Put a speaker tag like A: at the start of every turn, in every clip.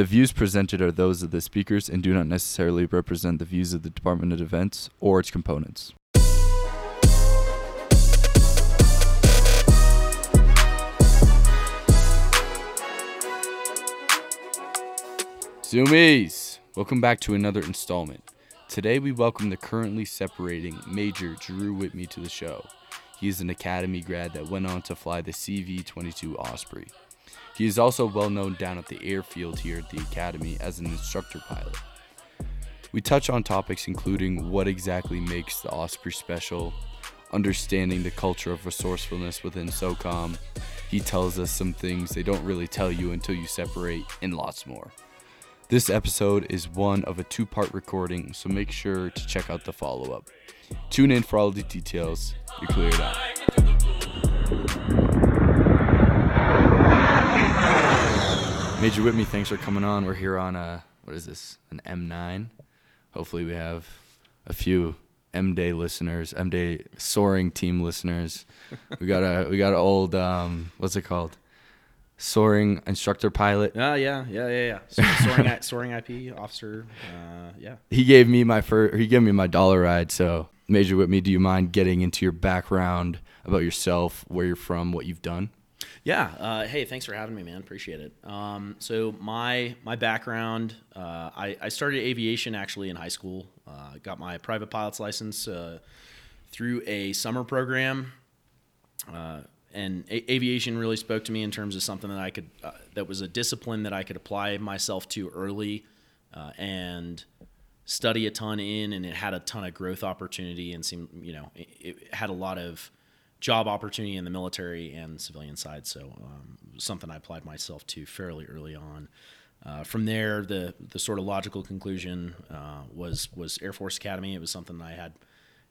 A: The views presented are those of the speakers and do not necessarily represent the views of the Department of Defense or its components. Zoomies! Welcome back to another installment. Today we welcome the currently separating Major Drew Whitmey to the show. He is an Academy grad that went on to fly the CV 22 Osprey. He is also well known down at the airfield here at the Academy as an instructor pilot. We touch on topics including what exactly makes the Osprey special, understanding the culture of resourcefulness within SOCOM. He tells us some things they don't really tell you until you separate, and lots more. This episode is one of a two part recording, so make sure to check out the follow up. Tune in for all the details. You're cleared out. Major Whitmey, thanks for coming on. We're here on a, what is this, an M9? Hopefully, we have a few M Day listeners, M Day soaring team listeners. We got a, we got an old, um, what's it called? Soaring instructor pilot.
B: Ah, yeah, yeah, yeah, yeah. Soaring, soaring IP officer. Uh, yeah.
A: he gave me my first he gave me my dollar ride so major Whitmey do you mind getting into your background about yourself where you're from what you've done
B: Yeah. Uh, hey, thanks for having me, man. Appreciate it. Um, so my my background, uh, I, I started aviation actually in high school. Uh, got my private pilot's license uh, through a summer program. Uh, and a- aviation really spoke to me in terms of something that I could, uh, that was a discipline that I could apply myself to early, and study a ton in, and it had a ton of growth opportunity, and seemed, you know, it, it had a lot of job opportunity in the military and civilian side. So um, something I applied myself to fairly early on. Uh, from there, the the sort of logical conclusion uh, was was Air Force Academy. It was something that I had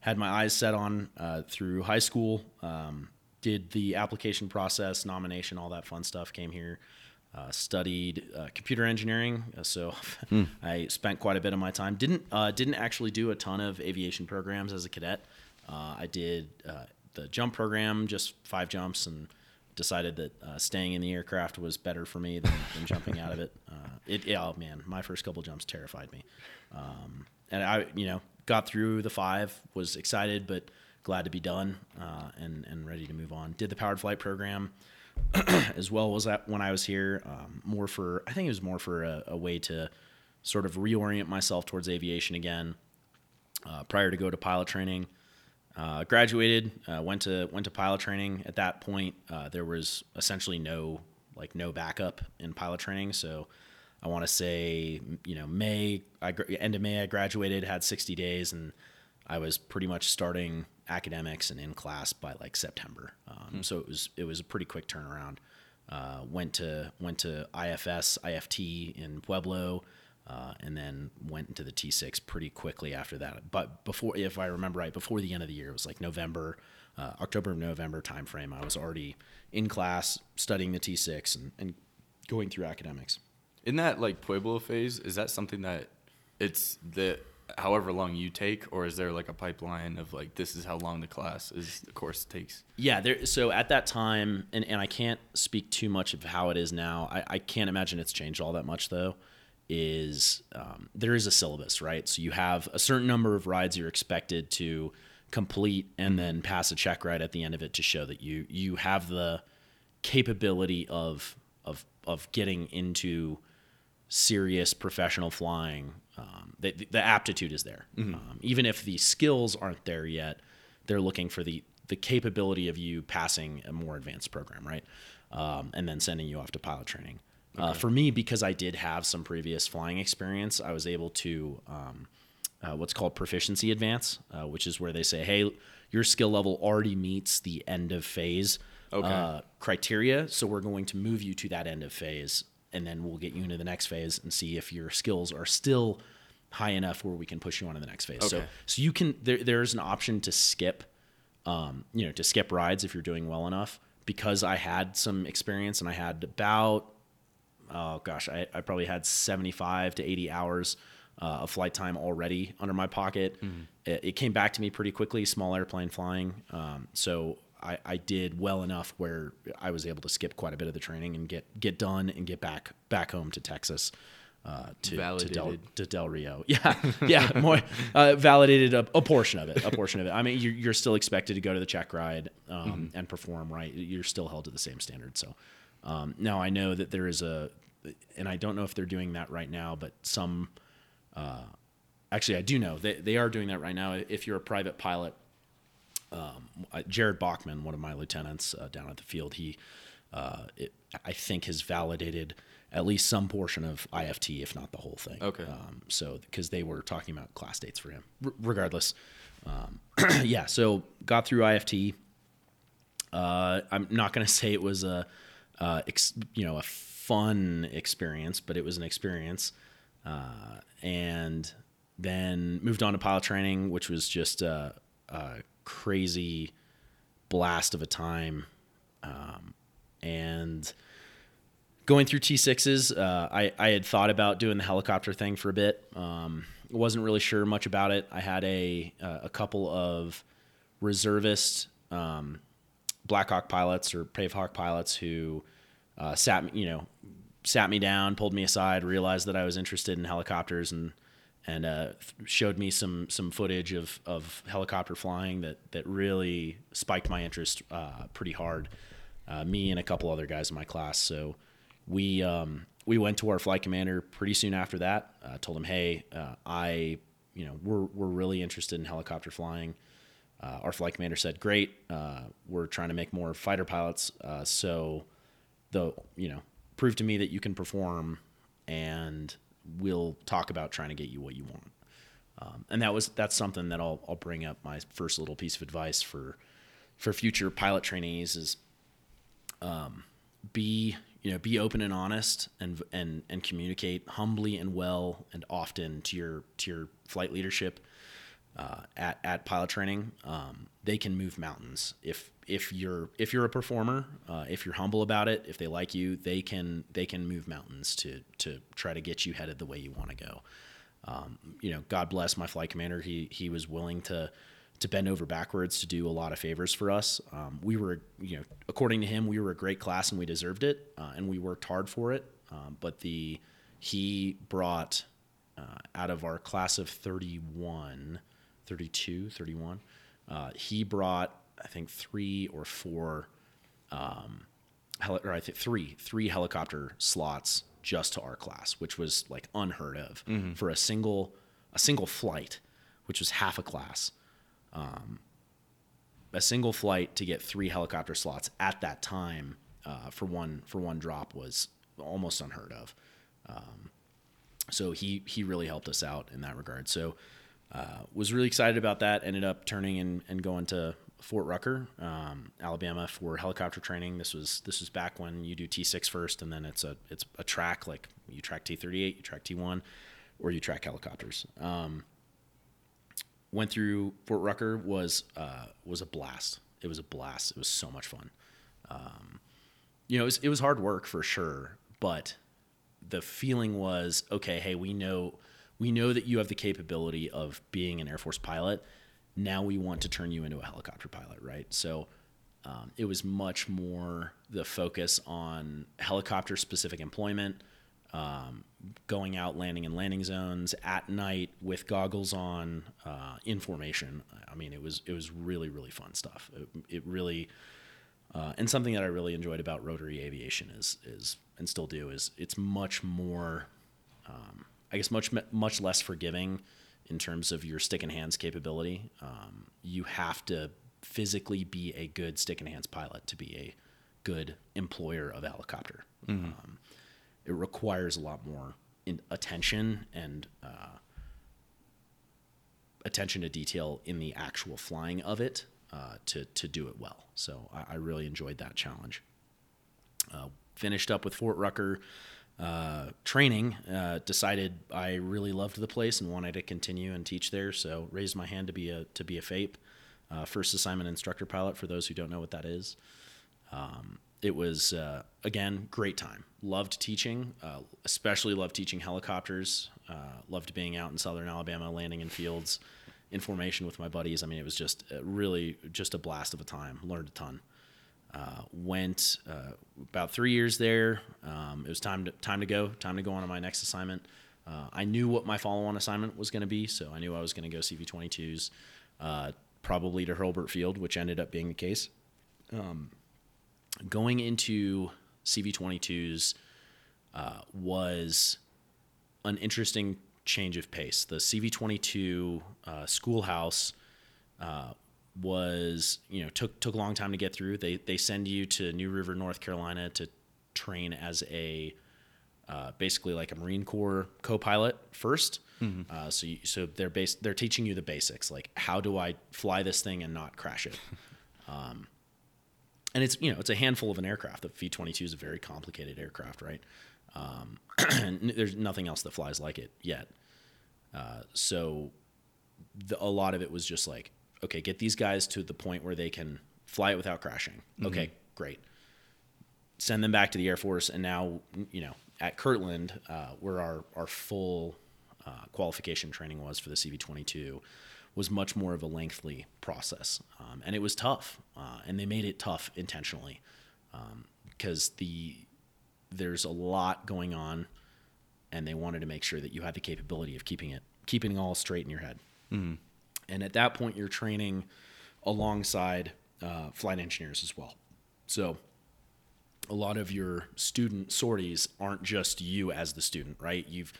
B: had my eyes set on uh, through high school. Um, did the application process, nomination, all that fun stuff. Came here, uh, studied uh, computer engineering. Uh, so I spent quite a bit of my time. Didn't uh, didn't actually do a ton of aviation programs as a cadet. Uh, I did uh, the jump program, just five jumps, and decided that uh, staying in the aircraft was better for me than, than jumping out of it. Uh, it. Oh man, my first couple jumps terrified me, um, and I, you know, got through the five, was excited, but glad to be done uh, and and ready to move on. Did the powered flight program as well was that when I was here, um, more for I think it was more for a, a way to sort of reorient myself towards aviation again. Uh, prior to go to pilot training, uh, graduated, uh, went to went to pilot training. At that point, uh, there was essentially no like no backup in pilot training. So I want to say you know May I end of May I graduated, had 60 days, and I was pretty much starting academics and in class by like September. Um, So it was it was a pretty quick turnaround. Uh, went to went to IFS IFT in Pueblo, uh, and then went into the T6 pretty quickly after that. But before, if I remember right, before the end of the year, it was like November, uh, October November timeframe. I was already in class studying the T6 and, and going through academics.
A: in that like pueblo phase is that something that it's the however long you take or is there like a pipeline of like this is how long the class is the course takes
B: Yeah, there. So at that time, and, and I can't speak too much of how it is now. I, I can't imagine it's changed all that much though. Is um, there is a syllabus, right? So you have a certain number of rides you're expected to complete, and then pass a check ride at the end of it to show that you you have the capability of of of getting into serious professional flying, um, the, the aptitude is there. Um, even if the skills aren't there yet, they're looking for the the capability of you passing a more advanced program, right? Um, and then sending you off to pilot training. Uh, for me, because I did have some previous flying experience, I was able to um, uh, what's called proficiency advance, uh, which is where they say, hey, your skill level already meets the end of phase uh, criteria, so we're going to move you to that end of phase, and then we'll get you into the next phase and see if your skills are still high enough where we can push you on to the next phase. So, so you can there, there's an option to skip, um, you know, to skip rides if you're doing well enough. Because I had some experience and I had about oh gosh, I, I probably had 75 to 80 hours uh, of flight time already under my pocket. It, it came back to me pretty quickly, small airplane flying. Um, so I, I did well enough where I was able to skip quite a bit of the training and get get done and get back back home to Texas. Uh, to, to Del, to Del Rio, yeah, yeah, more uh, validated a, a portion of it, a portion of it. I mean, you're, you're still expected to go to the check ride um, and perform, right? You're still held to the same standard. So um, now I know that there is a, and I don't know if they're doing that right now, but some, uh, actually, I do know they they are doing that right now. If you're a private pilot, um, uh, Jared Bachman, one of my lieutenants uh, down at the field, he, uh, it, I think, has validated at least some portion of IFT, if not the whole thing.
A: Okay.
B: Um, so, because they were talking about class dates for him, R- regardless. Um, yeah. So, got through IFT. Uh, I'm not going to say it was a, uh, ex, you know, a fun experience, but it was an experience. Uh, and then moved on to pilot training, which was just a, a crazy blast of a time. Um, and going through T6s, uh, I, I had thought about doing the helicopter thing for a bit. Um, wasn't really sure much about it. I had a, a couple of reservist um, Blackhawk pilots or Pave Hawk pilots who uh, sat me, you know, sat me down, pulled me aside, realized that I was interested in helicopters, and and uh, showed me some some footage of, of helicopter flying that that really spiked my interest uh, pretty hard. Uh, me and a couple other guys in my class. So we um, we went to our flight commander pretty soon after that. Uh, told him, hey, uh, I you know we're we're really interested in helicopter flying. Uh, our flight commander said, great. we're trying to make more fighter pilots. so the you know prove to me that you can perform and we'll talk about trying to get you what you want. Um, and that was that's something that I'll I'll bring up my first little piece of advice for for future pilot trainees is um, be you know be open and honest and and and communicate humbly and well and often to your to your flight leadership uh, at at pilot training. Um, they can move mountains if if you're if you're a performer, uh, if you're humble about it, if they like you, they can they can move mountains to to try to get you headed the way you want to go. Um, you know, God bless my flight commander. He he was willing to to bend over backwards to do a lot of favors for us. Um, we were, you know, according to him, we were a great class and we deserved it, uh, and we worked hard for it. Um, but the he brought uh, out of our class of 31, 32, 31, uh, he brought I think three or four, um, heli- or I think three, three helicopter slots just to our class, which was like unheard of for a single, a single flight, which was half a class. Um, a single flight to get three helicopter slots at that time uh, for one for one drop was almost unheard of. Um, so he he really helped us out in that regard. So uh, was really excited about that. Ended up turning and, and going to Fort Rucker, um, Alabama, for helicopter training. This was this was back when you do T6 first, and then it's a it's a track like you track T38, you track T1, or you track helicopters. Um, went through Fort Rucker was uh, was a blast. It was a blast. It was so much fun. Um, you know, it was, it was hard work for sure, but the feeling was okay. Hey, we know we know that you have the capability of being an Air Force pilot. Now we want to turn you into a helicopter pilot, right? So um, it was much more the focus on helicopter specific employment, um, going out, landing in landing zones at night with goggles on, uh, in formation. I mean, it was it was really really fun stuff. It, it really uh, and something that I really enjoyed about rotary aviation is is and still do is it's much more, um, I guess much much less forgiving in terms of your stick and hands capability. Um, you have to physically be a good stick and hands pilot to be a good employer of a helicopter. Um, it requires a lot more in attention and uh, attention to detail in the actual flying of it uh, to to do it well. So I, I really enjoyed that challenge. Uh, finished up with Fort Rucker uh, training. Uh, decided I really loved the place and wanted to continue and teach there. So raised my hand to be a to be a FAIP, uh, first assignment instructor pilot. For those who don't know what that is. Um, it was uh, again great time loved teaching uh, especially loved teaching helicopters loved being out in southern alabama landing in fields in formation with my buddies. I mean, it was just really just a blast of a time. Learned a ton. Uh, went uh, about three years there. Um, it was time to time to go. Time to go on to my next assignment. Uh, I knew what my follow-on assignment was going to be, so I knew I was going to go CV22s, uh, probably to Hurlburt Field, which ended up being the case. Um, going into CV22s uh, was an interesting change of pace. The CV22 uh, schoolhouse was, you know, took took a long time to get through. They they send you to New River, North Carolina, to train as a uh, basically like a Marine Corps co-pilot 1st uh, so you, so they're based they're teaching you the basics, like how do I fly this thing and not crash it. Um, and it's you know it's a handful of an aircraft. The V twenty two is a very complicated aircraft, right? Um, and there's nothing else that flies like it yet. Uh, so the, a lot of it was just like, okay, get these guys to the point where they can fly it without crashing. Okay, great. Send them back to the Air Force, and now you know at Kirtland, uh, where our our full uh, qualification training was for the CV twenty two, was much more of a lengthy process, um, and it was tough. Uh, and they made it tough intentionally because the there's a lot going on, and they wanted to make sure that you had the capability of keeping it keeping it all straight in your head. And at that point, you're training alongside uh, flight engineers as well. So a lot of your student sorties aren't just you as the student, right? You've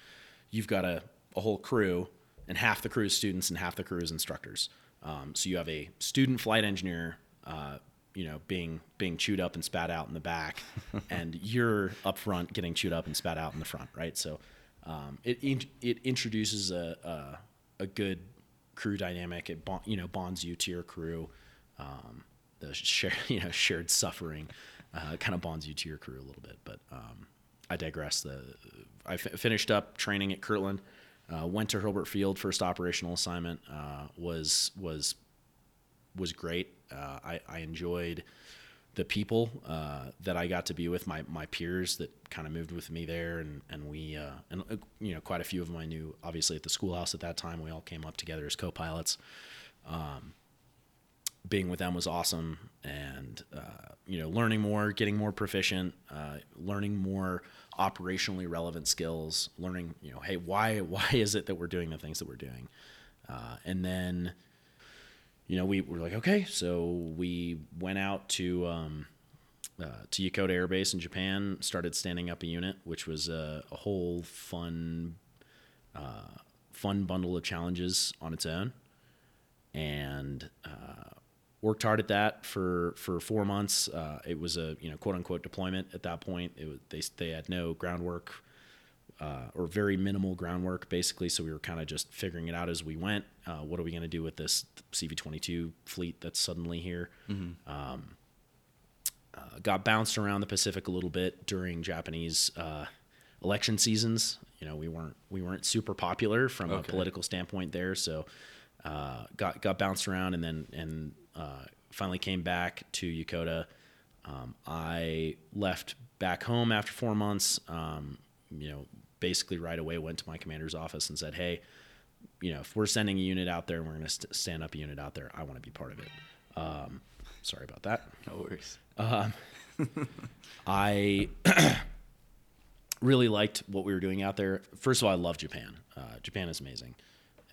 B: you've got a, a whole crew, and half the crew is students and half the crew is instructors. Um, so you have a student flight engineer, uh, you know, being being chewed up and spat out in the back, and you're up front getting chewed up and spat out in the front, right? So um, it it introduces a, a a good crew dynamic. It bond, you know bonds you to your crew. Um, the share, you know shared suffering uh, kind of bonds you to your crew a little bit. But um, I digress. The I f- finished up training at Kirtland. Uh, went to Hurlburt Field. First operational assignment uh, was was was great. Uh, I, I enjoyed the people uh, that I got to be with, my, my peers that kind of moved with me there, and and we uh, and uh, you know quite a few of them I knew obviously at the schoolhouse at that time. We all came up together as co-pilots. Um, being with them was awesome, and uh, you know learning more, getting more proficient, uh, learning more operationally relevant skills, learning you know hey why why is it that we're doing the things that we're doing, uh, and then you know, we were like, okay, so we went out to um, uh, to Yokota Air Base in Japan, started standing up a unit, which was a, a whole fun uh, fun bundle of challenges on its own, and uh, worked hard at that for for four months. Uh, it was a you know quote unquote deployment at that point. It was, they they had no groundwork uh, or very minimal groundwork, basically. So we were kind of just figuring it out as we went. Uh, what are we going to do with this CV22 fleet that's suddenly here? Um, uh, got bounced around the Pacific a little bit during Japanese uh, election seasons. You know, we weren't we weren't super popular from a political standpoint there, so uh, got got bounced around and then and uh, finally came back to Yokota. Um, I left back home after four months. Um, you know, basically right away went to my commander's office and said, "Hey, you know, if we're sending a unit out there and we're going to st- stand up a unit out there, I want to be part of it." Um, sorry about that.
A: No worries.
B: I really liked what we were doing out there. First of all, I love Japan. Uh, Japan is amazing.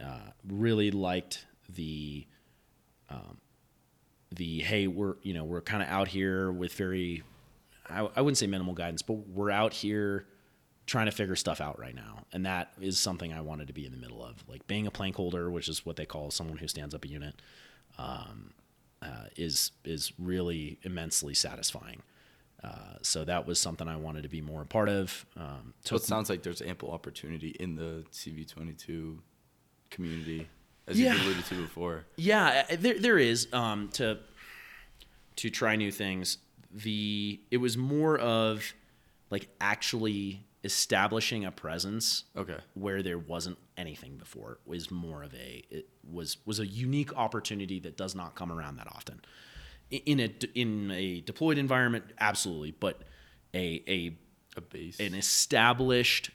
B: Uh, really liked the um, the hey, we're you know we're kind of out here with very I, I wouldn't say minimal guidance, but we're out here trying to figure stuff out right now, and that is something I wanted to be in the middle of. Like being a plank holder, which is what they call someone who stands up a unit, um, uh, is is really immensely satisfying. Uh, so that was something I wanted to be more a part of. Um,
A: So it sounds like there's ample opportunity in the CV22 community, as
B: Yeah.
A: you alluded to before.
B: Yeah, there there is um, to to try new things. The it was more of like actually establishing a presence
A: Okay.
B: where there wasn't anything before was more of a it was was a unique opportunity that does not come around that often in a in a deployed environment absolutely but a a
A: A base.
B: an established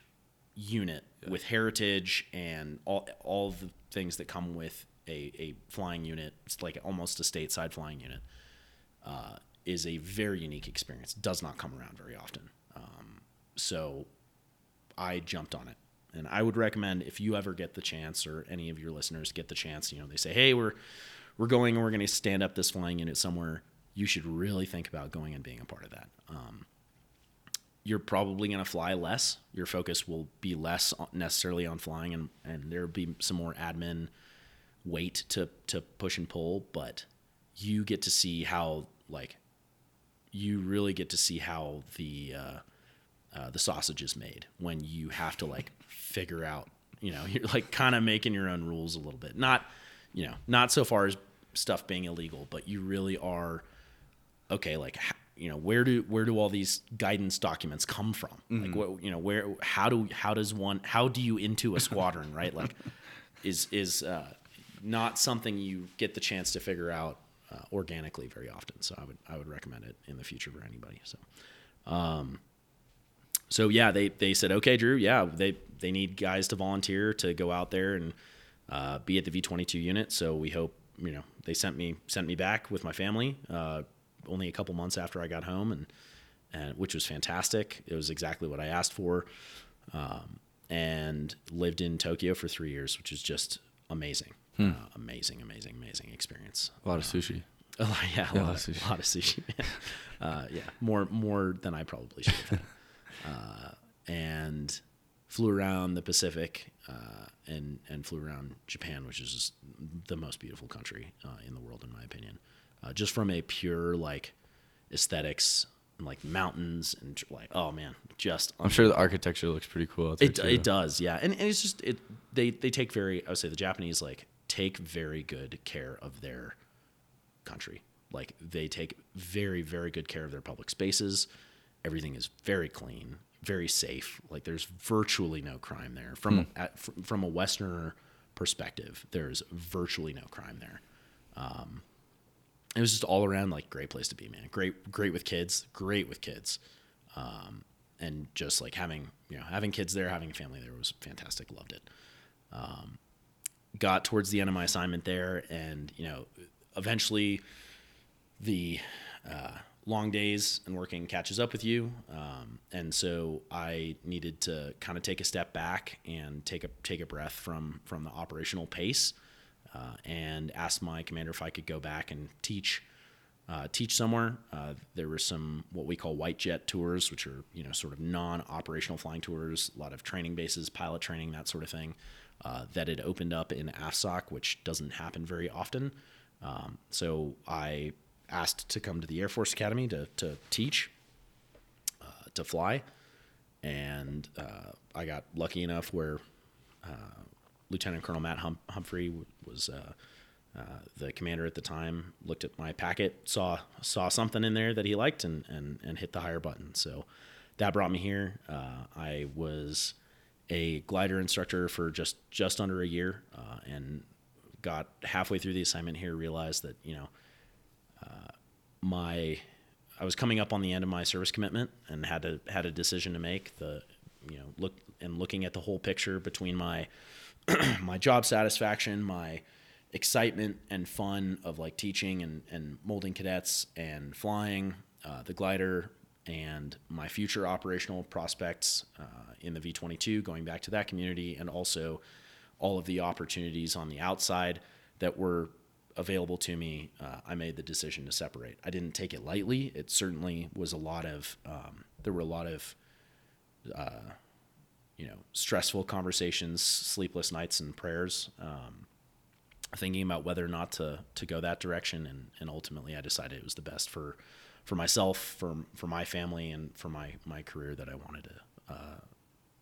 B: unit with heritage and all all the things that come with a, a flying unit, it's like almost a stateside flying unit, uh, is a very unique experience. Does not come around very often. Um, so I jumped on it. And I would recommend if you ever get the chance, or any of your listeners get the chance, you know, they say, "Hey, we're we're going and we're going to stand up this flying unit somewhere." You should really think about going and being a part of that. Um, you're probably going to fly less. Your focus will be less necessarily on flying, and and there'll be some more admin weight to to push and pull. But you get to see how like you really get to see how the uh, uh, the sausage is made when you have to like figure out you know you're like kind of making your own rules a little bit. Not you know not so far as stuff being illegal but you really are okay like you know where do where do all these guidance documents come from? Mm-hmm. like what you know where how do how does one how do you into a squadron right? Like is is uh, not something you get the chance to figure out uh, organically very often. So i would i would recommend it in the future for anybody. So um so yeah, they they said, okay, Drew, yeah, they they need guys to volunteer to go out there and uh, be at the V twenty two unit. So we hope you know they sent me sent me back with my family uh, only a couple months after I got home and and which was fantastic. It was exactly what I asked for, um, and lived in Tokyo for three years, which is just amazing, hmm. uh, amazing, amazing, amazing experience.
A: A lot of sushi.
B: A lot, yeah, a, yeah, lot, of, sushi. a lot of sushi. uh, yeah, more more than I probably should uh, and flew around the Pacific uh, and and flew around Japan, which is the most beautiful country uh, in the world, in my opinion. Uh, just from a pure like aesthetics and like mountains and like oh man, just
A: I'm sure the architecture looks pretty cool.
B: it too. it does, yeah, and, and it's just it they they take very I would say the Japanese like take very good care of their country. Like they take very very good care of their public spaces everything is very clean, very safe. Like there's virtually no crime there. From hmm. at, from a Westerner perspective, there's virtually no crime there. Um, it was just all around like great place to be, man. Great, great with kids, great with kids, um, and just like having you know having kids there, having a family there was fantastic. Loved it. Um, got towards the end of my assignment there, and you know, eventually the uh, long days and working catches up with you. Um, and so I needed to kind of take a step back and take a take a breath from from the operational pace, uh, and asked my commander if I could go back and teach. Uh, teach somewhere. Uh, there were some what we call white jet tours, which are you know sort of non-operational flying tours, a lot of training bases, pilot training, that sort of thing, uh, that had opened up in AFSOC, which doesn't happen very often. Um, so I asked to come to the Air Force Academy to, to teach, uh, to fly. And uh, I got lucky enough where uh, Lieutenant Colonel Matt hum- Humphrey was uh, uh, the commander at the time, looked at my packet, saw saw something in there that he liked, and, and, and hit the hire button. So that brought me here. Uh, I was a glider instructor for just just under a year, and got halfway through the assignment here, realized that you know my I was coming up on the end of my service commitment and had to had a decision to make. The you know look and looking at the whole picture between my my job satisfaction, my excitement and fun of like teaching and, and molding cadets and flying uh, the glider and my future operational prospects uh, in the V22, going back to that community, and also all of the opportunities on the outside that were available to me, uh, I made the decision to separate. I didn't take it lightly. It certainly was a lot of, um, there were a lot of, uh, you know, stressful conversations, sleepless nights, and prayers, um, thinking about whether or not to to go that direction. And, and ultimately, I decided it was the best for for myself, for for my family, and for my my career that I wanted to, uh,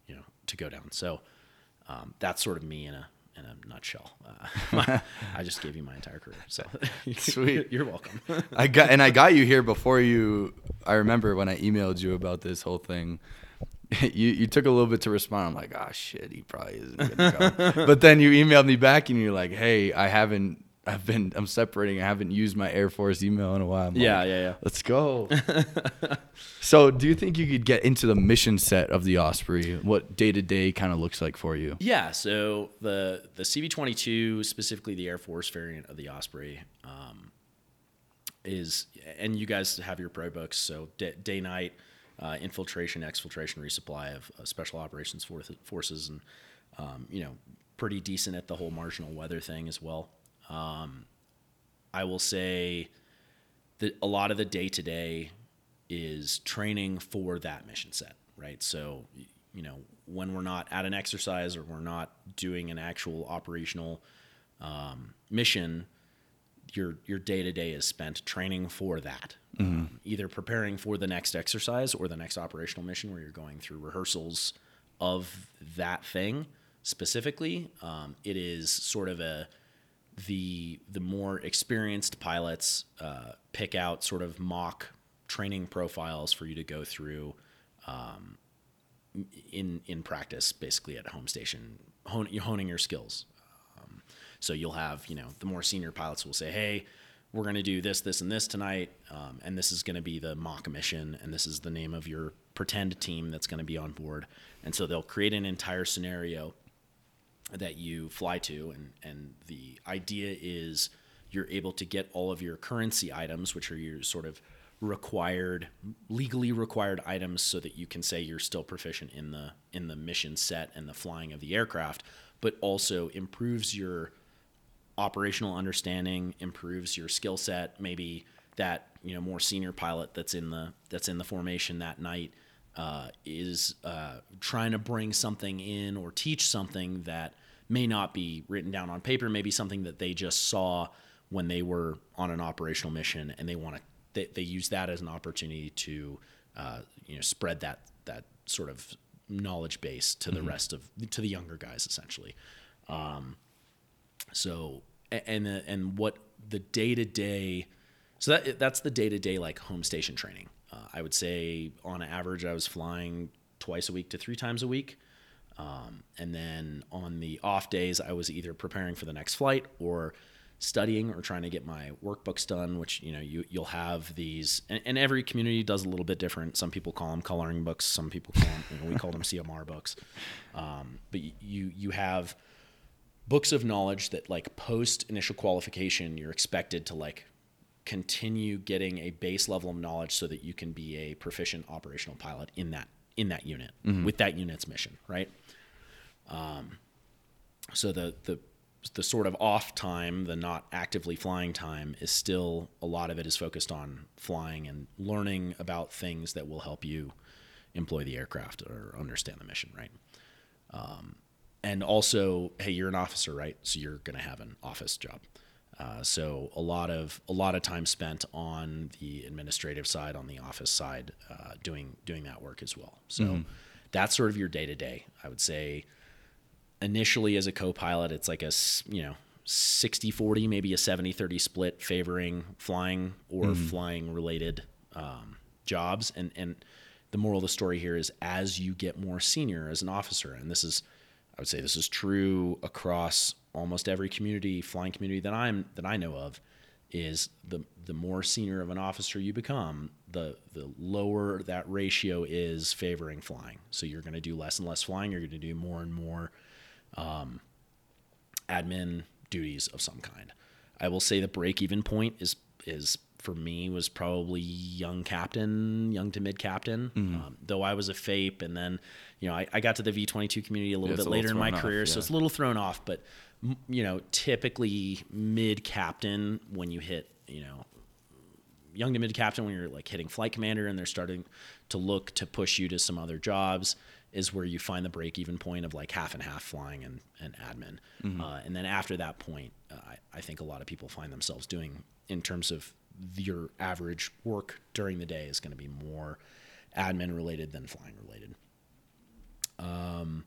B: you know, to go down. So um, that's sort of me in a in a nutshell. Uh, I just gave you my entire career. So
A: sweet.
B: You're welcome.
A: I got and I got you here before you. I remember when I emailed you about this whole thing. You you took a little bit to respond. I'm like, oh shit, he probably isn't gonna come. but then you emailed me back and you're like, hey, I haven't I've been I'm separating. I haven't used my Air Force email in a while. I'm
B: Yeah,
A: like,
B: yeah, yeah.
A: Let's go. so, do you think you could get into the mission set of the Osprey? What day to day kind of looks like for you?
B: Yeah, so the the CV22, specifically the Air Force variant of the Osprey, um, is and you guys have your pro books, so day, day night uh, infiltration, exfiltration, resupply of, of special operations for, forces, and um, you know pretty decent at the whole marginal weather thing as well. Um, I will say that a lot of the day to day is training for that mission set, right? So, you know, when we're not at an exercise or we're not doing an actual operational um, mission, your your day to day is spent training for that, um, either preparing for the next exercise or the next operational mission, where you're going through rehearsals of that thing specifically. Um, it is sort of a the the more experienced pilots uh, pick out sort of mock training profiles for you to go through um, in in practice, basically at home station, hone, you're honing your skills. Um, so you'll have you know the more senior pilots will say, hey. We're going to do this, this, and this tonight, um, and this is going to be the mock mission, and this is the name of your pretend team that's going to be on board. And so they'll create an entire scenario that you fly to and and the idea is you're able to get all of your currency items which are your sort of required legally required items so that you can say you're still proficient in the in the mission set and the flying of the aircraft but also improves your operational understanding improves your skill set. Maybe that you know more senior pilot that's in the that's in the formation that night uh, is uh, trying to bring something in or teach something that may not be written down on paper, maybe something that they just saw when they were on an operational mission, and they want to they, they use that as an opportunity to uh, you know spread that that sort of knowledge base to the rest of to the younger guys essentially. Um, so and and what the day to day so that that's the day to day like home station training. Uh, I would say on average I was flying twice a week to three times a week. Um, and then on the off days, I was either preparing for the next flight or studying or trying to get my workbooks done. Which you know you you'll have these, and, and every community does a little bit different. Some people call them coloring books. Some people call them you know, we call them CMR books. Um, but you you have books of knowledge that like post initial qualification, you're expected to like continue getting a base level of knowledge so that you can be a proficient operational pilot in that in that unit with that unit's mission, right? Um, so the the the sort of off time, the not actively flying time, is still a lot of it is focused on flying and learning about things that will help you employ the aircraft or understand the mission, right? Um, and also, hey, you're an officer, right? So you're going to have an office job. Uh, so a lot of a lot of time spent on the administrative side, on the office side, uh, doing doing that work as well. So that's sort of your day to day. I would say initially as a co-pilot, it's like a you know 60-40, maybe a 70-30 split favoring flying or flying related um, jobs. And and the moral of the story here is as you get more senior as an officer, and this is I would say this is true across almost every community, flying community that I'm that I know of, is the the more senior of an officer you become, the the lower that ratio is favoring flying. So you're going to do less and less flying. You're going to do more and more um, admin duties of some kind. I will say the break even point is is for me was probably young captain, young to mid captain. Um, though I was a FAIP, and then you know I, I got to the V twenty two community a little
A: Yeah,
B: bit
A: a little
B: later in my
A: off,
B: career, so it's a little thrown off. But you know, typically mid captain when you hit you know young to mid captain when you're like hitting flight commander and they're starting to look to push you to some other jobs is where you find the break even point of like half and half flying and, and admin. Uh, and then after that point, uh, I, I think a lot of people find themselves doing in terms of your average work during the day is going to be more admin related than flying related. Um,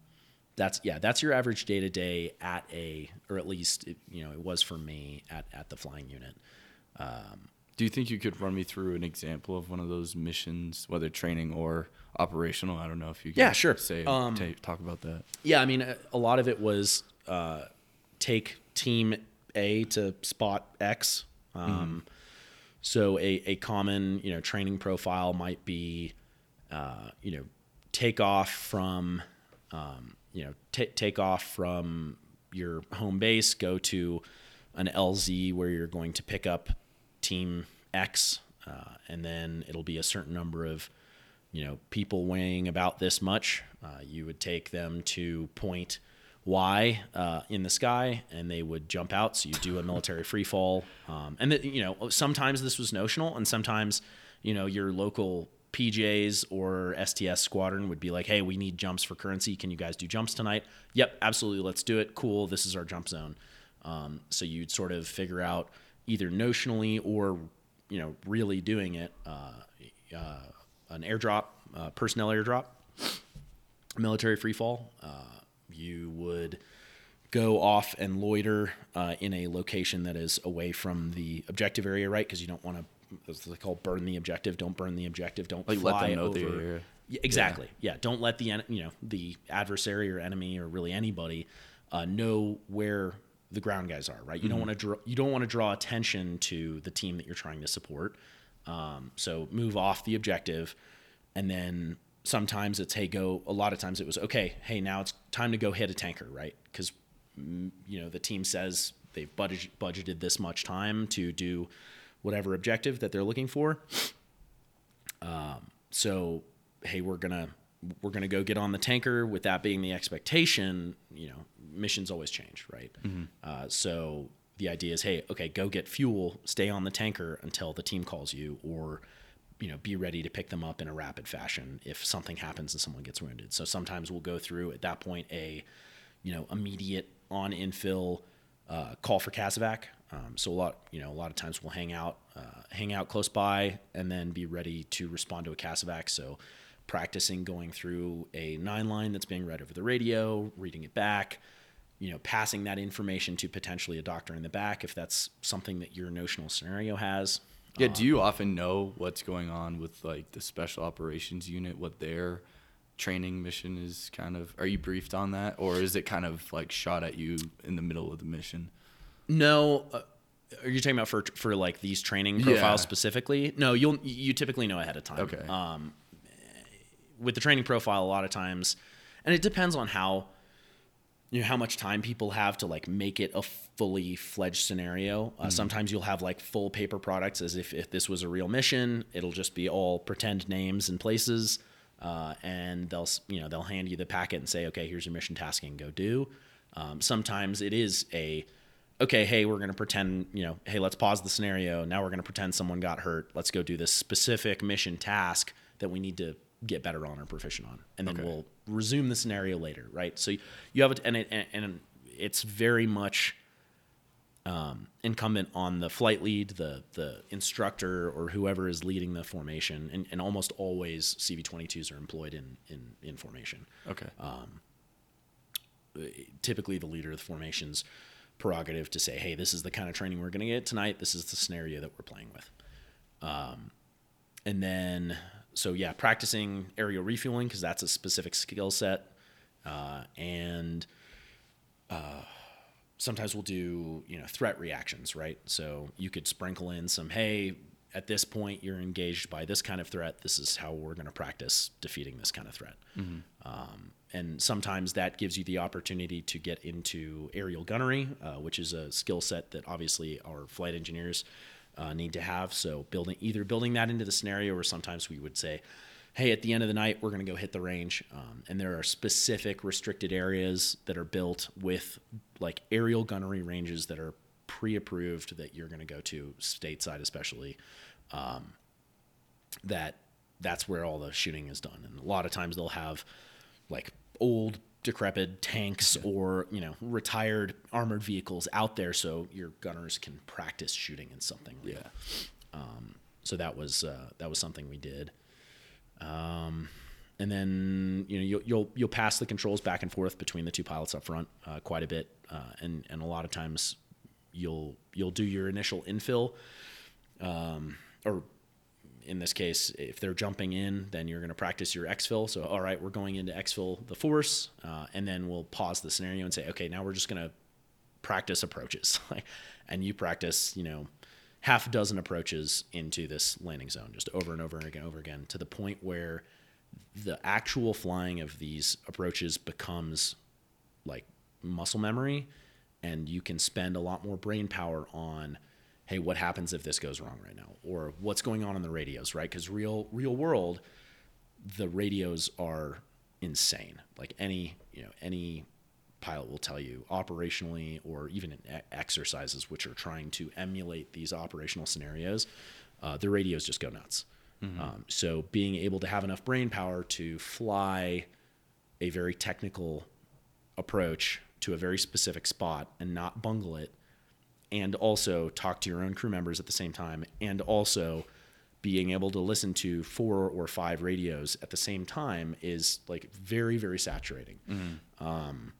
B: that's yeah, that's your average day to day at a, or at least it, you know it was for me at at the flying unit.
A: Do you think you could run me through an example of one of those missions, whether training or operational? I don't know if you can
B: Yeah, sure.
A: say
B: Um,
A: ta- talk about that.
B: Yeah, I mean, a- a lot of it was uh, take team A to spot X. Um, So a, a common you know training profile might be uh, you know take off from um, you know ta take off from your home base, go to an LZ where you're going to pick up team X, uh, and then it'll be a certain number of you know people weighing about this much. Uh, you would take them to point Y uh, in the sky, and they would jump out. So you do a military free fall, um, and the, you know sometimes this was notional, and sometimes you know your local PJs or STS squadron would be like, "Hey, we need jumps for currency. Can you guys do jumps tonight?" Yep, absolutely. Let's do it. Cool. This is our jump zone. Um, so you'd sort of figure out either notionally or you know really doing it uh, uh, an airdrop, uh, personnel airdrop, military free fall. Uh, you would go off and loiter uh, in a location that is away from the objective area, right? Because you don't want to, as they call, burn the objective. Don't burn the objective. Don't
A: Like, let them know
B: over.
A: the area.
B: Yeah, exactly. Yeah. Don't let the you know the adversary or enemy or really anybody uh, know where the ground guys are. Right. You don't mm-hmm. want to draw. You don't want to draw attention to the team that you're trying to support. Um, so move off the objective, and then sometimes it's hey go. A lot of times it was okay. Hey, now it's time to go hit a tanker. Right. Because mm, you know the team says they've budget, budgeted this much time to do whatever objective that they're looking for um, so hey we're gonna we're gonna go get on the tanker with that being the expectation you know missions always change right uh, so the idea is hey okay go get fuel stay on the tanker until the team calls you or you know be ready to pick them up in a rapid fashion if something happens and someone gets wounded so sometimes we'll go through at that point a you know immediate on infill uh, call for Casevac. Um, so a lot, you know, a lot of times we'll hang out, uh, hang out close by, and then be ready to respond to a Casevac. So practicing going through a nine line that's being read over the radio, reading it back, you know, passing that information to potentially a doctor in the back if that's something that your notional scenario has.
A: Yeah, do you often know what's going on with like the special operations unit, what their training mission is kind of are you briefed on that or is it kind of like shot at you in the middle of the mission?
B: No, uh, are you talking about for for like these training profiles
A: Yeah.
B: specifically? No, you'll you typically know ahead of time.
A: Okay.
B: Um, with the training profile, a lot of times, and it depends on how you know how much time people have to like make it a fully fledged scenario. Uh, Sometimes you'll have like full paper products as if if this was a real mission. It'll just be all pretend names and places, uh, and they'll you know they'll hand you the packet and say, okay, here's your mission tasking, go do. Um, sometimes it is a okay, hey, we're going to pretend, you know, hey, let's pause the scenario. Now we're going to pretend someone got hurt. Let's go do this specific mission task that we need to get better on or proficient on. And then
A: Okay.
B: we'll resume the scenario later, right? So you have it, and, it, and, it's very much um, incumbent on the flight lead, the the instructor, or whoever is leading the formation. And, and almost always CV22s are employed in, in, in formation
A: Okay.
B: typically the leader of the formation's prerogative to say, hey, this is the kind of training we're going to get tonight. This is the scenario that we're playing with. Um, and then, so yeah, practicing aerial refueling because that's a specific skill set. Uh, and uh, sometimes we'll do, you know, threat reactions, right? So you could sprinkle in some, hey, at this point, you're engaged by this kind of threat. This is how we're going to practice defeating this kind of threat. Um, and sometimes that gives you the opportunity to get into aerial gunnery, uh, which is a skill set that obviously our flight engineers uh, need to have. So building either building that into the scenario, or sometimes we would say, "Hey, at the end of the night, we're going to go hit the range." Um, and there are specific restricted areas that are built with like aerial gunnery ranges that are pre-approved that you're going to go to stateside, especially that that's where all the shooting is done. And a lot of times they'll have like old decrepit tanks or you know retired armored vehicles out there so your gunners can practice shooting in something like
A: Yeah.
B: so that was uh, that was something we did. Um, and then you know you'll, you'll you'll pass the controls back and forth between the two pilots up front uh, quite a bit, uh, and and a lot of times you'll you'll do your initial infill, um, or in this case, if they're jumping in, then you're going to practice your exfil. So, all right, we're going into exfil the force, uh, and then we'll pause the scenario and say, okay, now we're just going to practice approaches, and you practice, you know, half a dozen approaches into this landing zone, just over and over and again, over again, to the point where the actual flying of these approaches becomes like muscle memory, and you can spend a lot more brain power on hey what happens if this goes wrong right now? Or what's going on in the radios right? Because real real world the radios are insane. Like any you know any pilot will tell you operationally or even in exercises which are trying to emulate these operational scenarios uh, the radios just go nuts. Mm-hmm. um, so being able to have enough brain power to fly a very technical approach to a very specific spot and not bungle it and also talk to your own crew members at the same time and also being able to listen to four or five radios at the same time is like very very saturating. Mm-hmm. um,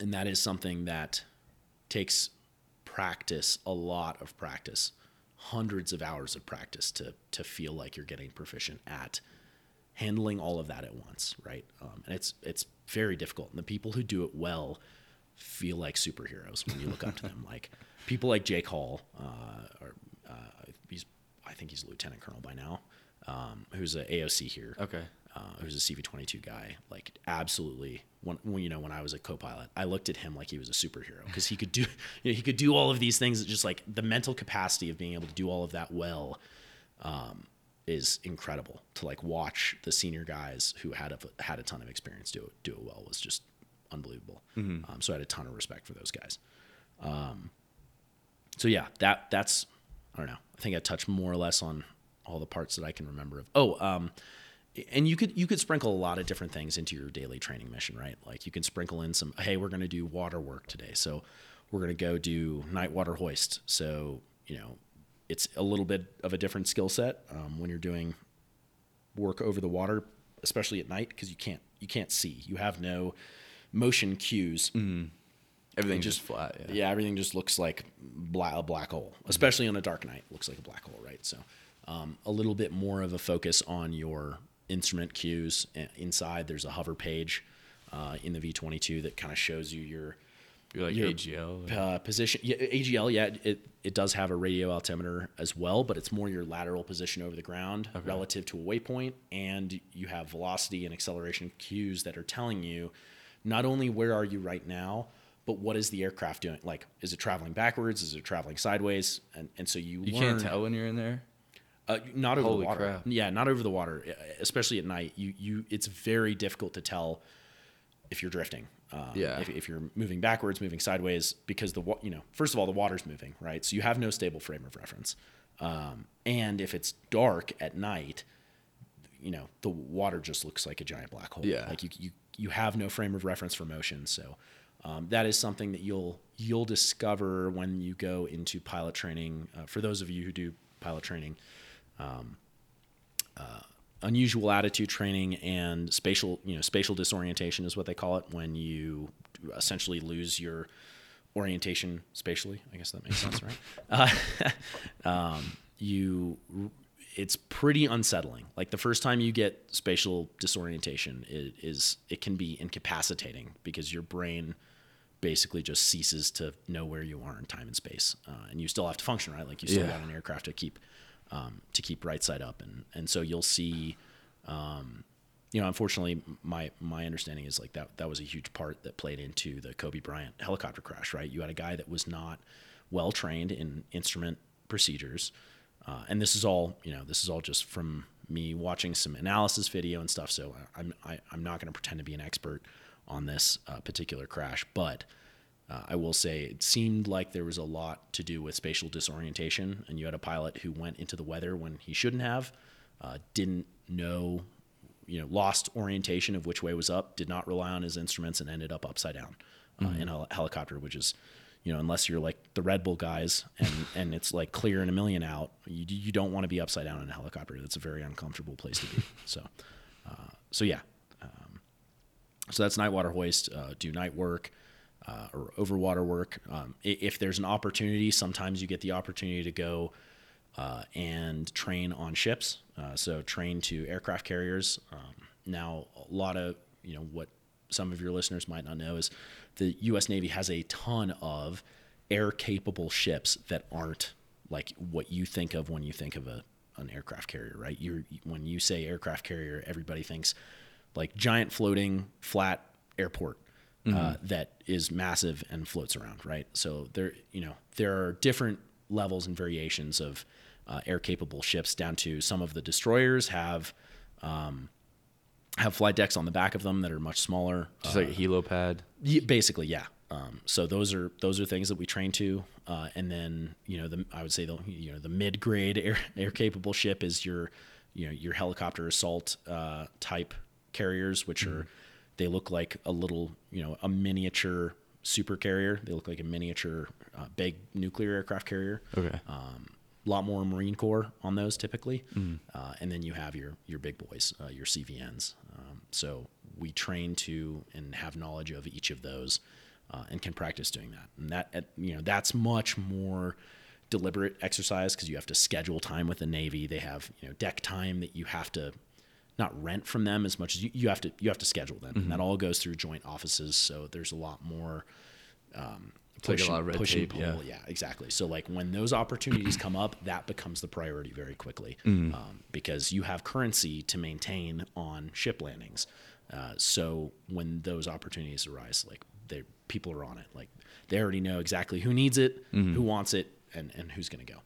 B: and that is something that takes practice a lot of practice hundreds of hours of practice to to feel like you're getting proficient at handling all of that at once right? Um, and it's it's very difficult and the people who do it well feel like superheroes when you look up to them. Like people like Jake Hall, uh, or uh, he's I think he's a lieutenant colonel by now, um, who's an AOC here.
A: Okay.
B: Uh, who's a CV22 guy? Like absolutely. When, when, you know when I was a co-pilot, I looked at him like he was a superhero because he could do you know, he could do all of these things. Just like the mental capacity of being able to do all of that well. Um, is incredible to like watch the senior guys who had a had a ton of experience do it do it well was just unbelievable. Mm-hmm. Um, so I had a ton of respect for those guys. Um, so yeah, that that's I don't know. I think I touched more or less on all the parts that I can remember of. Oh, um, and you could you could sprinkle a lot of different things into your daily training mission, right? Like you can sprinkle in some. Hey, we're going to do water work today, so we're going to go do night water hoist. So you know, it's a little bit of a different skill set um, when you're doing work over the water, especially at night, because you can't you can't see. You have no motion cues.
A: Mm. Everything just, just, flat.
B: Yeah. yeah. everything just looks like black, a black hole, especially on a dark night. Looks like a black hole, right? So, um, a little bit more of a focus on your instrument cues. Inside, there's a hover page uh, in the V22 that kind of shows you your
A: your like your, AGL
B: uh, position. Yeah, AGL, yeah, it it does have a radio altimeter as well, but it's more your lateral position over the ground okay. relative to a waypoint, and you have velocity and acceleration cues that are telling you not only where are you right now, but what is the aircraft doing? Like, is it traveling backwards? Is it traveling sideways? And and so you
A: you
B: learn,
A: can't tell when you're in there.
B: Uh, not over
A: Holy
B: the water.
A: Crap.
B: Yeah, not over the water, especially at night. You you it's very difficult to tell if you're drifting.
A: Um, yeah.
B: If, if, you're moving backwards, moving sideways, because the you know first of all the water's moving, right? So you have no stable frame of reference. Um, and if it's dark at night, you know the water just looks like a giant black hole.
A: Yeah.
B: Like you you you have no frame of reference for motion. So um, that is something that you'll you'll discover when you go into pilot training. Uh, for those of you who do pilot training, um, uh, unusual attitude training and spatial you know spatial disorientation is what they call it when you essentially lose your orientation spatially. I guess that makes sense, right? Uh, um, you it's pretty unsettling. Like the first time you get spatial disorientation, it is it can be incapacitating because your brain basically just ceases to know where you are in time and space, uh, and you still have to function, right? Like you still yeah. got an aircraft to keep um, to keep right side up, and and so you'll see. Um, you know, unfortunately, my my understanding is like that that was a huge part that played into the Kobe Bryant helicopter crash. Right, you had a guy that was not well trained in instrument procedures. Uh, and this is all, you know, this is all just from me watching some analysis video and stuff. So I'm I, am i am not going to pretend to be an expert on this uh, particular crash, but uh, I will say it seemed like there was a lot to do with spatial disorientation, and you had a pilot who went into the weather when he shouldn't have, uh, didn't know, you know, lost orientation of which way was up, did not rely on his instruments, and ended up upside down uh, mm-hmm. in a helicopter, which is you know, unless you're like the Red Bull guys and, and it's like clear and a million out, you, you don't want to be upside down in a helicopter. That's a very uncomfortable place to be. So, uh, so yeah. So that's night water hoist, uh, do night work, uh, or overwater work. Um, if there's an opportunity, sometimes you get the opportunity to go uh, and train on ships. Uh, so train to aircraft carriers. Um, now, a lot of you know what some of your listeners might not know is the U.S. Navy has a ton of air capable ships that aren't like what you think of when you think of a an aircraft carrier, right? You're when you say aircraft carrier, everybody thinks like giant floating flat airport uh, that is massive and floats around, right? So there, you know, there are different levels and variations of uh, air capable ships down to some of the destroyers have um, have flight decks on the back of them that are much smaller.
A: Just like a helipad.
B: Yeah, basically, yeah. Um, so those are those are things that we train to, uh, and then you know the I would say the you know the mid grade air air capable ship is your you know your helicopter assault uh, type carriers, which are they look like a little you know a miniature super carrier. They look like a miniature uh, big nuclear aircraft carrier.
A: Okay.
B: Um, a lot more Marine Corps on those typically, uh, and then you have your your big boys, uh, your CVNs. Um, so we train to and have knowledge of each of those, uh, and can practice doing that. And that at, you know that's much more deliberate exercise because you have to schedule time with the Navy. They have you know deck time that you have to not rent from them as much as you, you have to you have to schedule them, and that all goes through joint offices. So there's a lot more. Um,
A: It's like a
B: push
A: lot
B: and-
A: of red
B: push and
A: tape, yeah.
B: pull. Yeah, exactly. So like when those opportunities come up, that becomes the priority very quickly
A: Mm-hmm.
B: um, because you have currency to maintain on ship landings. Uh, so when those opportunities arise, like they people are on it. Like they already know exactly who needs it,
A: Mm-hmm.
B: who wants it, and and who's going to go.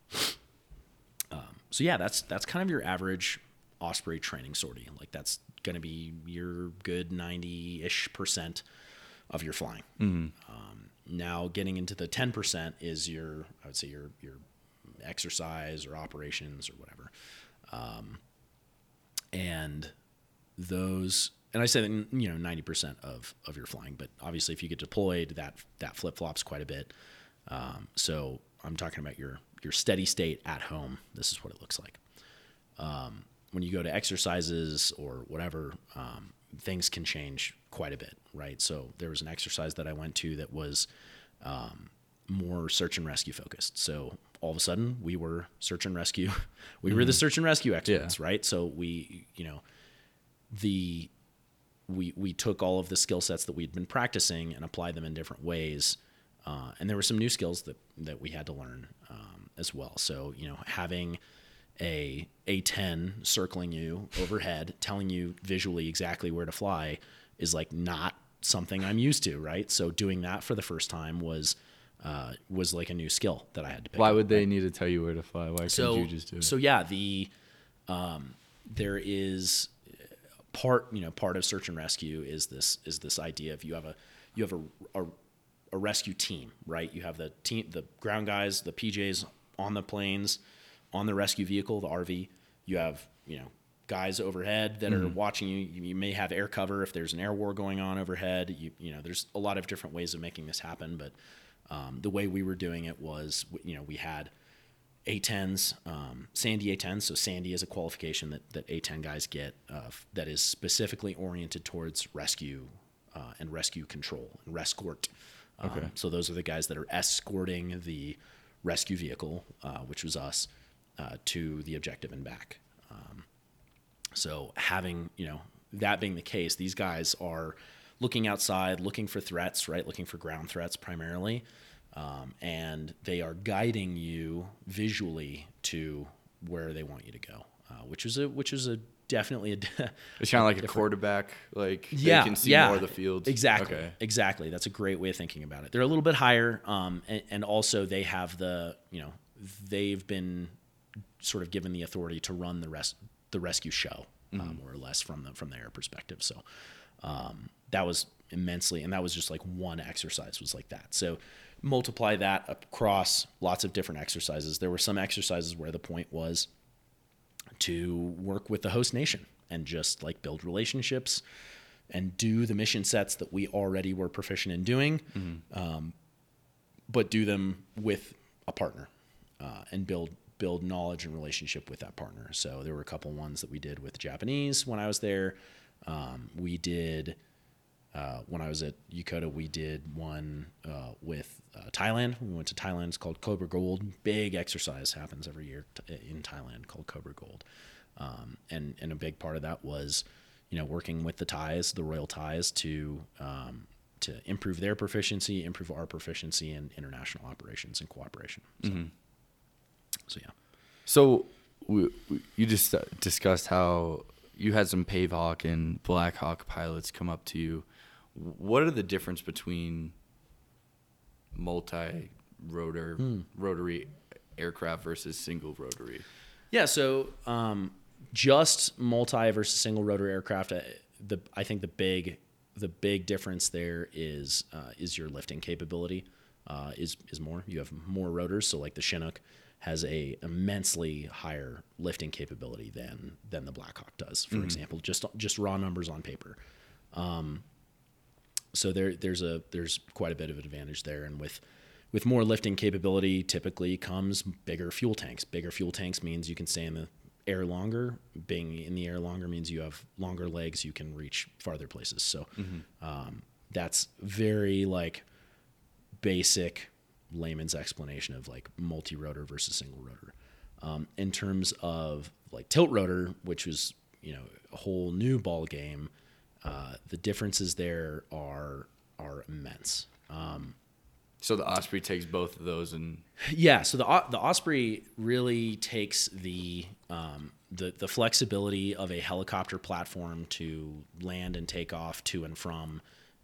B: Um, so yeah, that's that's kind of your average Osprey training sortie. Like that's going to be your good ninety ish percent of your flying. Um, now getting into the ten percent is your I would say your your exercise or operations or whatever, um, and those and I said you know ninety percent of of your flying, but obviously if you get deployed, that that flip flops quite a bit. Um, so I'm talking about your your steady state at home. This is what it looks like. Um, when you go to exercises or whatever, um, things can change quite a bit, right? So there was an exercise that I went to that was um, more search and rescue focused. So all of a sudden, we were search and rescue. we were the search and rescue experts, right? So we, you know, the we we took all of the skill sets that we'd been practicing and applied them in different ways. Uh, and there were some new skills that that we had to learn um, as well. So you know, having a A10 circling you overhead, telling you visually exactly where to fly, is like not something I'm used to, right? So doing that for the first time was uh, was like a new skill that I had to pick.
A: Why
B: up,
A: would they
B: right?
A: need to tell you where to fly? Why
B: so
A: couldn't you just do it?
B: so yeah the um, there is part you know part of search and rescue is this is this idea of you have a you have a, a, a rescue team right you have the team the ground guys the pjs on the planes on the rescue vehicle the rv you have you know guys overhead that are watching you. you may have air cover if there's an air war going on overhead you you know there's a lot of different ways of making this happen but um, the way we were doing it was you know we had A10s, um, Sandy A10s. So Sandy is a qualification that, that A10 guys get uh, that is specifically oriented towards rescue uh, and rescue control and rescort. Um,
A: Okay.
B: So those are the guys that are escorting the rescue vehicle, uh, which was us, uh, to the objective and back. Um, so having, you know, that being the case, these guys are looking outside, looking for threats, right? Looking for ground threats primarily. Um, and they are guiding you visually to where they want you to go, uh, which is a which is a definitely a
A: It's kind of like a quarterback. Like
B: yeah,
A: they can see
B: yeah,
A: more of the field.
B: Exactly,
A: Okay.
B: exactly. That's a great way of thinking about it. They're a little bit higher, um, and, and also they have the you know they've been sort of given the authority to run the rest the rescue show uh, more or less from the from their perspective. So um, that was immensely, and that was just like one exercise was like that. So multiply that across lots of different exercises. There were some exercises where the point was to work with the host nation and just like build relationships and do the mission sets that we already were proficient in doing, um, but do them with a partner uh, and build build knowledge and relationship with that partner. So there were a couple ones that we did with Japanese when I was there. Um, we did uh, when I was at Yokota, we did one uh, with uh, Thailand. We went to Thailand. It's called Cobra Gold. Big exercise happens every year t- in Thailand called Cobra Gold. Um, and and a big part of that was, you know, working with the Thais, the Royal Thais, to um, to improve their proficiency, improve our proficiency in international operations and cooperation. So, so yeah.
A: So we, we, you just uh, discussed how you had some Pavehawk and Blackhawk pilots come up to you. What are the difference between multi-rotor rotary aircraft versus single rotary?
B: Yeah, so um, just multi versus single rotor aircraft. uh, The I think the big the big difference there is uh, is your lifting capability uh, is is more. You have more rotors, so like the Chinook has a immensely higher lifting capability than than the Blackhawk does, for example. Just just raw numbers on paper. Um, so there there's a there's quite a bit of advantage there, and with with more lifting capability, typically comes bigger fuel tanks. Bigger fuel tanks means you can stay in the air longer. Being in the air longer means you have longer legs. You can reach farther places. So um, that's very like basic layman's explanation of like multi-rotor versus single rotor. Um, in terms of like tilt rotor, which was you know a whole new ball game, uh, the differences there are are immense. Um,
A: So the Osprey takes both of those and
B: yeah, so the the Osprey really takes the um, the the flexibility of a helicopter platform to land and take off to and from,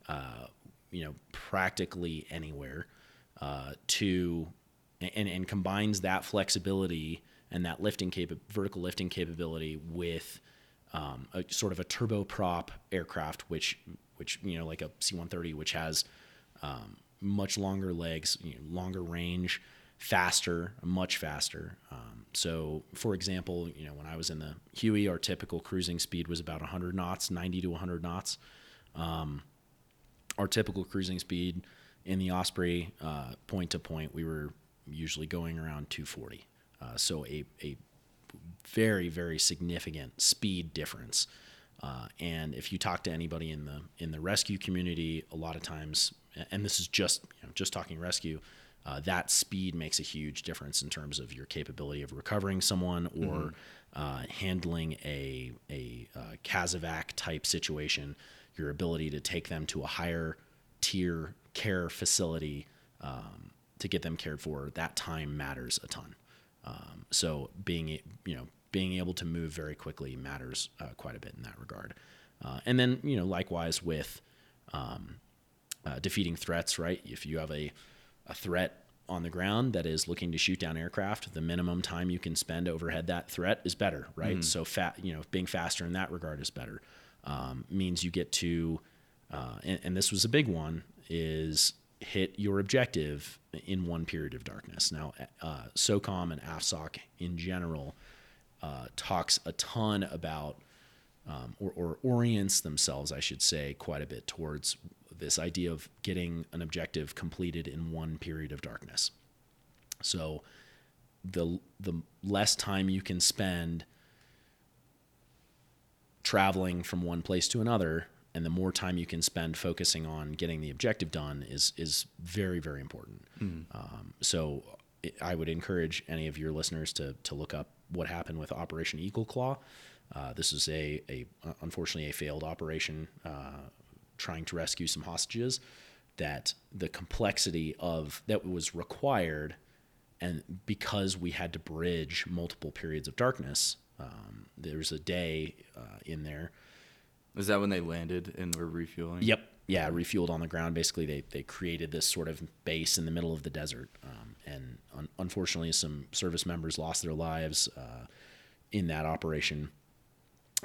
B: uh, you know, practically anywhere, uh, to and and combines that flexibility and that lifting capa- vertical lifting capability with um, a sort of a turboprop aircraft, which which you know like a C-130, which has um, much longer legs, you know, longer range, faster, much faster. Um, so, for example, you know when I was in the Huey, our typical cruising speed was about 100 knots, 90 to 100 knots. Um, our typical cruising speed in the Osprey, uh, point to point, we were usually going around 240. Uh, so a, a very very significant speed difference. Uh, and if you talk to anybody in the in the rescue community, a lot of times, and this is just you know, just talking rescue, uh, that speed makes a huge difference in terms of your capability of recovering someone or uh, handling a a uh, Casevac type situation. Your ability to take them to a higher tier care facility um, to get them cared for, that time matters a ton. Um, so being you know being able to move very quickly matters uh, quite a bit in that regard. Uh, and then you know likewise with um, uh, defeating threats, right? If you have a a threat on the ground that is looking to shoot down aircraft, the minimum time you can spend overhead that threat is better, right? So fat, you know, being faster in that regard is better. Um, means you get to, uh, and, and this was a big one, is hit your objective in one period of darkness. Now, uh, SOCOM and AFSOC in general uh, talks a ton about, um, or, or orients themselves, I should say, quite a bit towards this idea of getting an objective completed in one period of darkness. So, the the less time you can spend traveling from one place to another and the more time you can spend focusing on getting the objective done is is very very important. Um, so it, i would encourage any of your listeners to to look up what happened with operation eagle claw. Uh, this is a, a unfortunately a failed operation uh, trying to rescue some hostages that the complexity of that was required and because we had to bridge multiple periods of darkness um, there's a day uh, in there
A: is that when they landed and were refueling?
B: Yep. Yeah, refueled on the ground. Basically, they, they created this sort of base in the middle of the desert. Um, and un- unfortunately, some service members lost their lives uh, in that operation.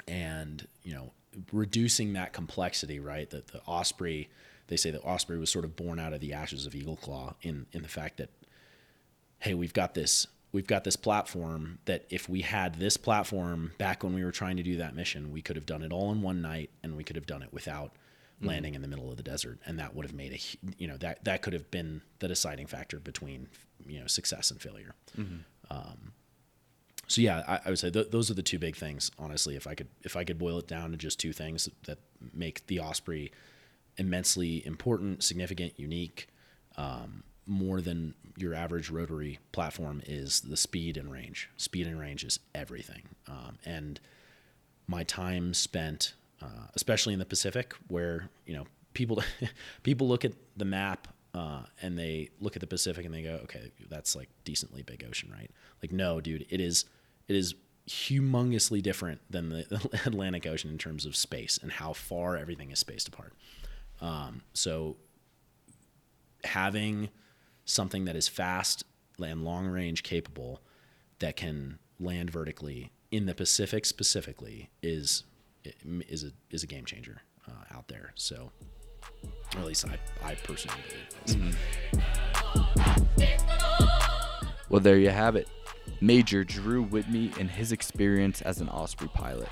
B: And, you know, reducing that complexity, right? That the Osprey, they say that Osprey was sort of born out of the ashes of Eagle Claw in, in the fact that, hey, we've got this we've got this platform that if we had this platform back when we were trying to do that mission, we could have done it all in one night and we could have done it without landing in the middle of the desert. And that would have made a you know that that could have been the deciding factor between you know success and failure. Um, so yeah I, I would say th- those are the two big things honestly if i could if i could boil it down to just two things that make the osprey immensely important significant unique um, more than your average rotary platform is the speed and range. Speed and range is everything. Um, and my time spent uh, especially in the Pacific, where you know people people look at the map uh, and they look at the Pacific and they go, okay, that's like decently big ocean, right? Like, no, dude, it is it is humongously different than the Atlantic Ocean in terms of space and how far everything is spaced apart. Um, so having something that is fast and long range capable that can land vertically in the Pacific specifically is is a is a game changer uh, out there. So, or at least I I personally believe.
A: Well, there you have it. Major Drew Whitmey and his experience as an Osprey pilot.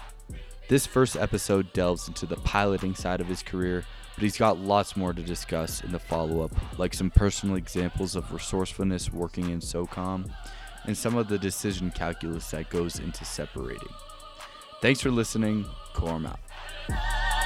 A: This first episode delves into the piloting side of his career, but he's got lots more to discuss in the follow up, like some personal examples of resourcefulness working in SOCOM and some of the decision calculus that goes into separating. Thanks for listening. Corm out.